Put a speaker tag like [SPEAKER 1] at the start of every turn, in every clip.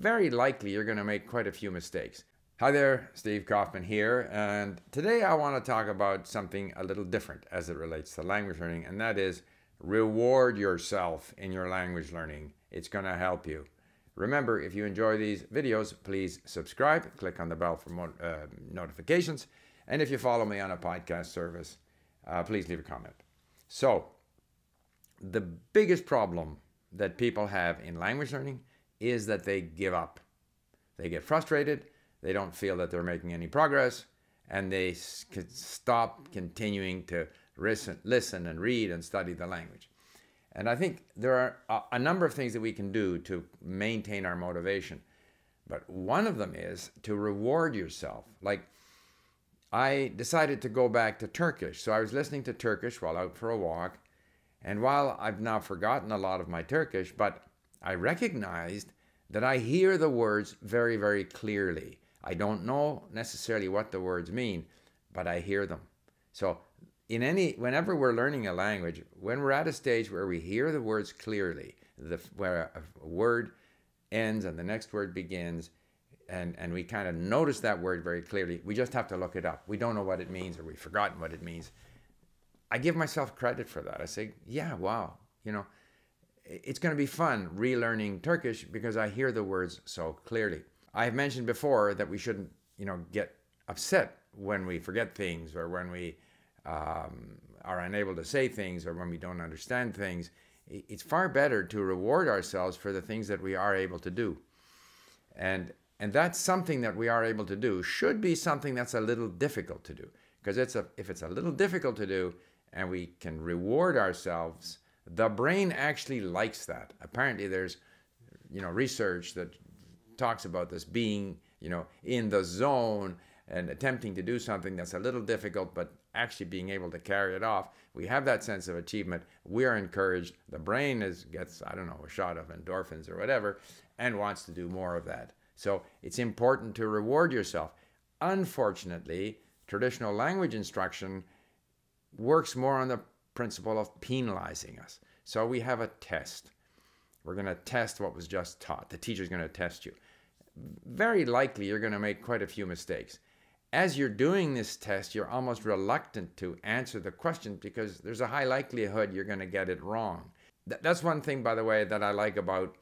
[SPEAKER 1] very likely you're going to make quite a few mistakes. Hi there, Steve Kaufmann here, and today I want to talk about something a little different as it relates to language learning, and that is reward yourself in your language learning. It's going to help you. Remember, if you enjoy these videos, please subscribe, click on the bell for uh, notifications, and if you follow me on a podcast service, uh, please leave a comment. So, the biggest problem that people have in language learning is that they give up. They get frustrated, they don't feel that they're making any progress, and they stop continuing to listen, and read and study the language. And I think there are a number of things that we can do to maintain our motivation. But one of them is to reward yourself. Like, I decided to go back to Turkish. So I was listening to Turkish while out for a walk. And while I've now forgotten a lot of my Turkish, but I recognized that I hear the words very, very clearly. I don't know necessarily what the words mean, but I hear them. So in any whenever we're learning a language, when we're at a stage where we hear the words clearly, the where a word ends and the next word begins, and, and we kind of notice that word very clearly, we just have to look it up. We don't know what it means or we've forgotten what it means. I give myself credit for that. I say, yeah, wow, you know, it's going to be fun relearning Turkish because I hear the words so clearly. I have mentioned before that we shouldn't, you know, get upset when we forget things or when we um, are unable to say things or when we don't understand things. It's far better to reward ourselves for the things that we are able to do. And and that's something that we are able to do should be something that's a little difficult to do because it's a if it's a little difficult to do and we can reward ourselves the brain actually likes that. Apparently, there's you know research that talks about this being you know in the zone and attempting to do something that's a little difficult, but actually being able to carry it off. We have that sense of achievement. We are encouraged. The brain is gets I don't know a shot of endorphins or whatever, and wants to do more of that. So it's important to reward yourself. Unfortunately, traditional language instruction works more on the principle of penalizing us. So we have a test. We're going to test what was just taught. The teacher's going to test you. Very likely, you're going to make quite a few mistakes. As you're doing this test, you're almost reluctant to answer the question because there's a high likelihood you're going to get it wrong. That's one thing, by the way, that I like about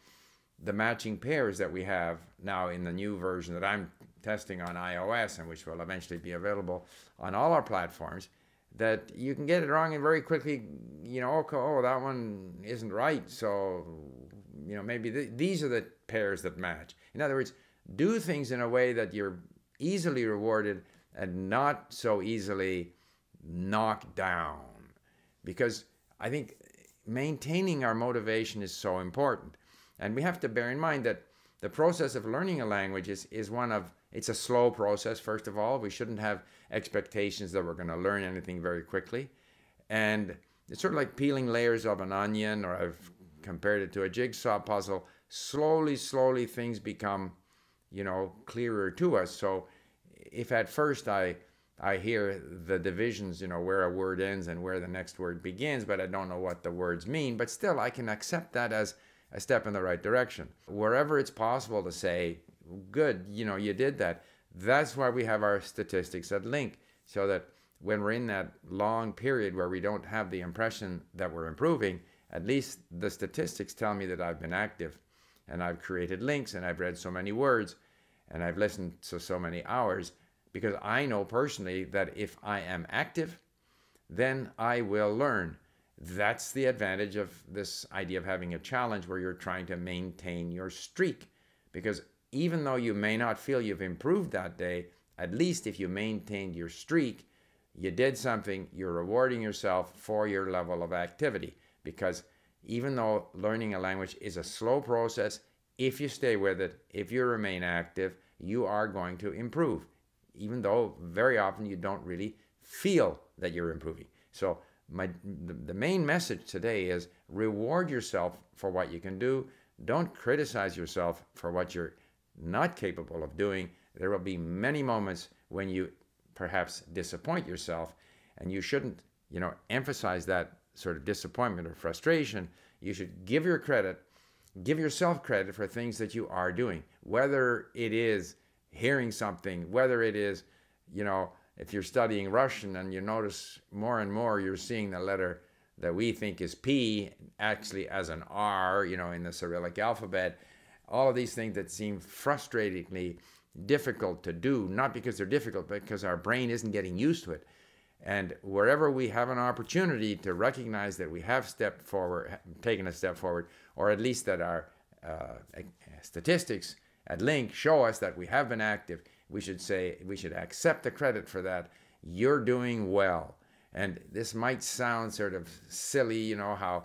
[SPEAKER 1] the matching pairs that we have now in the new version that I'm testing on iOS and which will eventually be available on all our platforms that you can get it wrong and very quickly, you know, okay, oh, that one isn't right. So, you know, maybe th- these are the pairs that match. In other words, do things in a way that you're easily rewarded and not so easily knocked down. Because I think maintaining our motivation is so important. And we have to bear in mind that the process of learning a language is, is one of it's a slow process, first of all. We shouldn't have expectations that we're going to learn anything very quickly. And it's sort of like peeling layers of an onion, or I've compared it to a jigsaw puzzle. Slowly, slowly, things become, you know, clearer to us. So if at first I I hear the divisions, you know, where a word ends and where the next word begins, but I don't know what the words mean. But still, I can accept that as a step in the right direction. Wherever it's possible to say, good, you know, you did that. That's why we have our statistics at LingQ so that when we're in that long period where we don't have the impression that we're improving, at least the statistics tell me that I've been active and I've created links and I've read so many words and I've listened to so many hours because I know personally that if I am active, then I will learn. That's the advantage of this idea of having a challenge where you're trying to maintain your streak because even though you may not feel you've improved that day, at least if you maintained your streak, you did something, you're rewarding yourself for your level of activity. Because even though learning a language is a slow process, if you stay with it, if you remain active, you are going to improve, even though very often you don't really feel that you're improving. So, my, the, main message today is reward yourself for what you can do. Don't criticize yourself for what you're not capable of doing, there will be many moments when you perhaps disappoint yourself, and you shouldn't, you know, emphasize that sort of disappointment or frustration. You should give your credit, give yourself credit for things that you are doing, whether it is hearing something, whether it is, you know, if you're studying Russian and you notice more and more you're seeing the letter that we think is P actually as an R, you know, in the Cyrillic alphabet, all of these things that seem frustratingly difficult to do, not because they're difficult, but because our brain isn't getting used to it. And wherever we have an opportunity to recognize that we have stepped forward, taken a step forward, or at least that our uh, statistics at LingQ show us that we have been active, we should say, we should accept the credit for that. You're doing well. And this might sound sort of silly, you know, how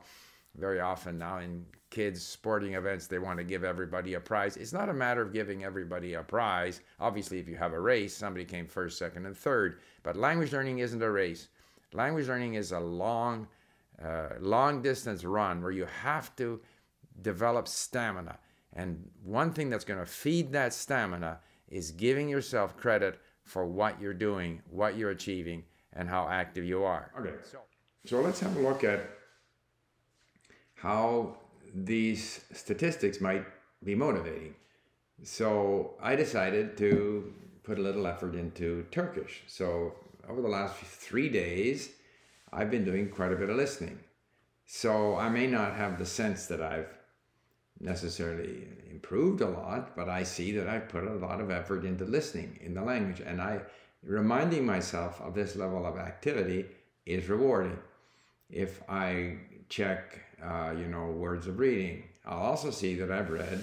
[SPEAKER 1] very often now in kids' sporting events, they want to give everybody a prize. It's not a matter of giving everybody a prize. Obviously, if you have a race, somebody came first, second, and third. But language learning isn't a race. Language learning is a long, uh, long distance run where you have to develop stamina. And one thing that's going to feed that stamina is giving yourself credit for what you're doing, what you're achieving, and how active you are. Okay, so, so let's have a look at how these statistics might be motivating. So I decided to put a little effort into Turkish. So over the last three days, I've been doing quite a bit of listening. So I may not have the sense that I've necessarily improved a lot, but I see that I've put a lot of effort into listening in the language. And I reminding myself of this level of activity is rewarding. If I check, uh, you know, words of reading, I'll also see that I've read,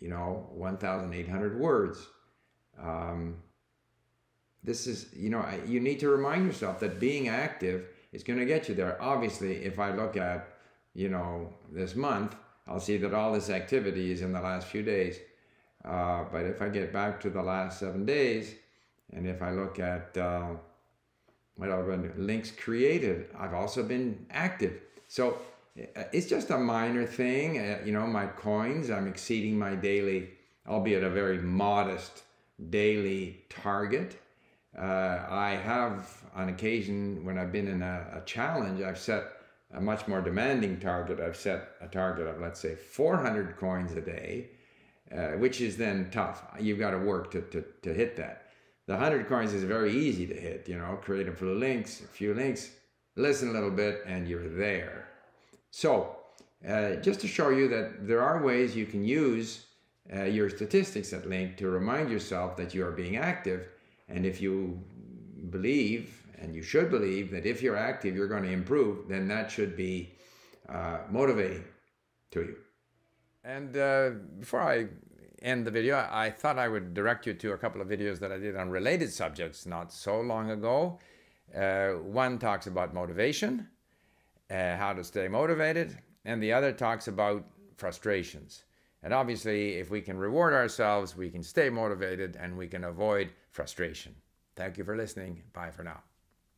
[SPEAKER 1] you know, 1,800 words. Um, this is, you know, you need to remind yourself that being active is going to get you there. Obviously, if I look at, you know, this month, I'll see that all this activity is in the last few days. Uh, but if I get back to the last seven days, and if I look at uh, what I've been links created, I've also been active. So uh, it's just a minor thing. Uh, you know, my coins, I'm exceeding my daily, albeit a very modest daily target. Uh, I have, on occasion, when I've been in a, a, challenge, I've set a much more demanding target. I've set a target of, let's say, 400 coins a day, uh, which is then tough. You've got to work to, to, to hit that. The 100 coins is very easy to hit, you know, create a few links, a few links, listen a little bit, and you're there. So, uh, just to show you that there are ways you can use uh, your statistics at LingQ to remind yourself that you are being active. And if you believe, and you should believe, that if you're active, you're going to improve, then that should be uh, motivating to you. And uh, before I end the video, I thought I would direct you to a couple of videos that I did on related subjects not so long ago. Uh, one talks about motivation, uh, how to stay motivated, and the other talks about frustrations. And obviously, if we can reward ourselves, we can stay motivated and we can avoid frustration. Thank you for listening. Bye for now.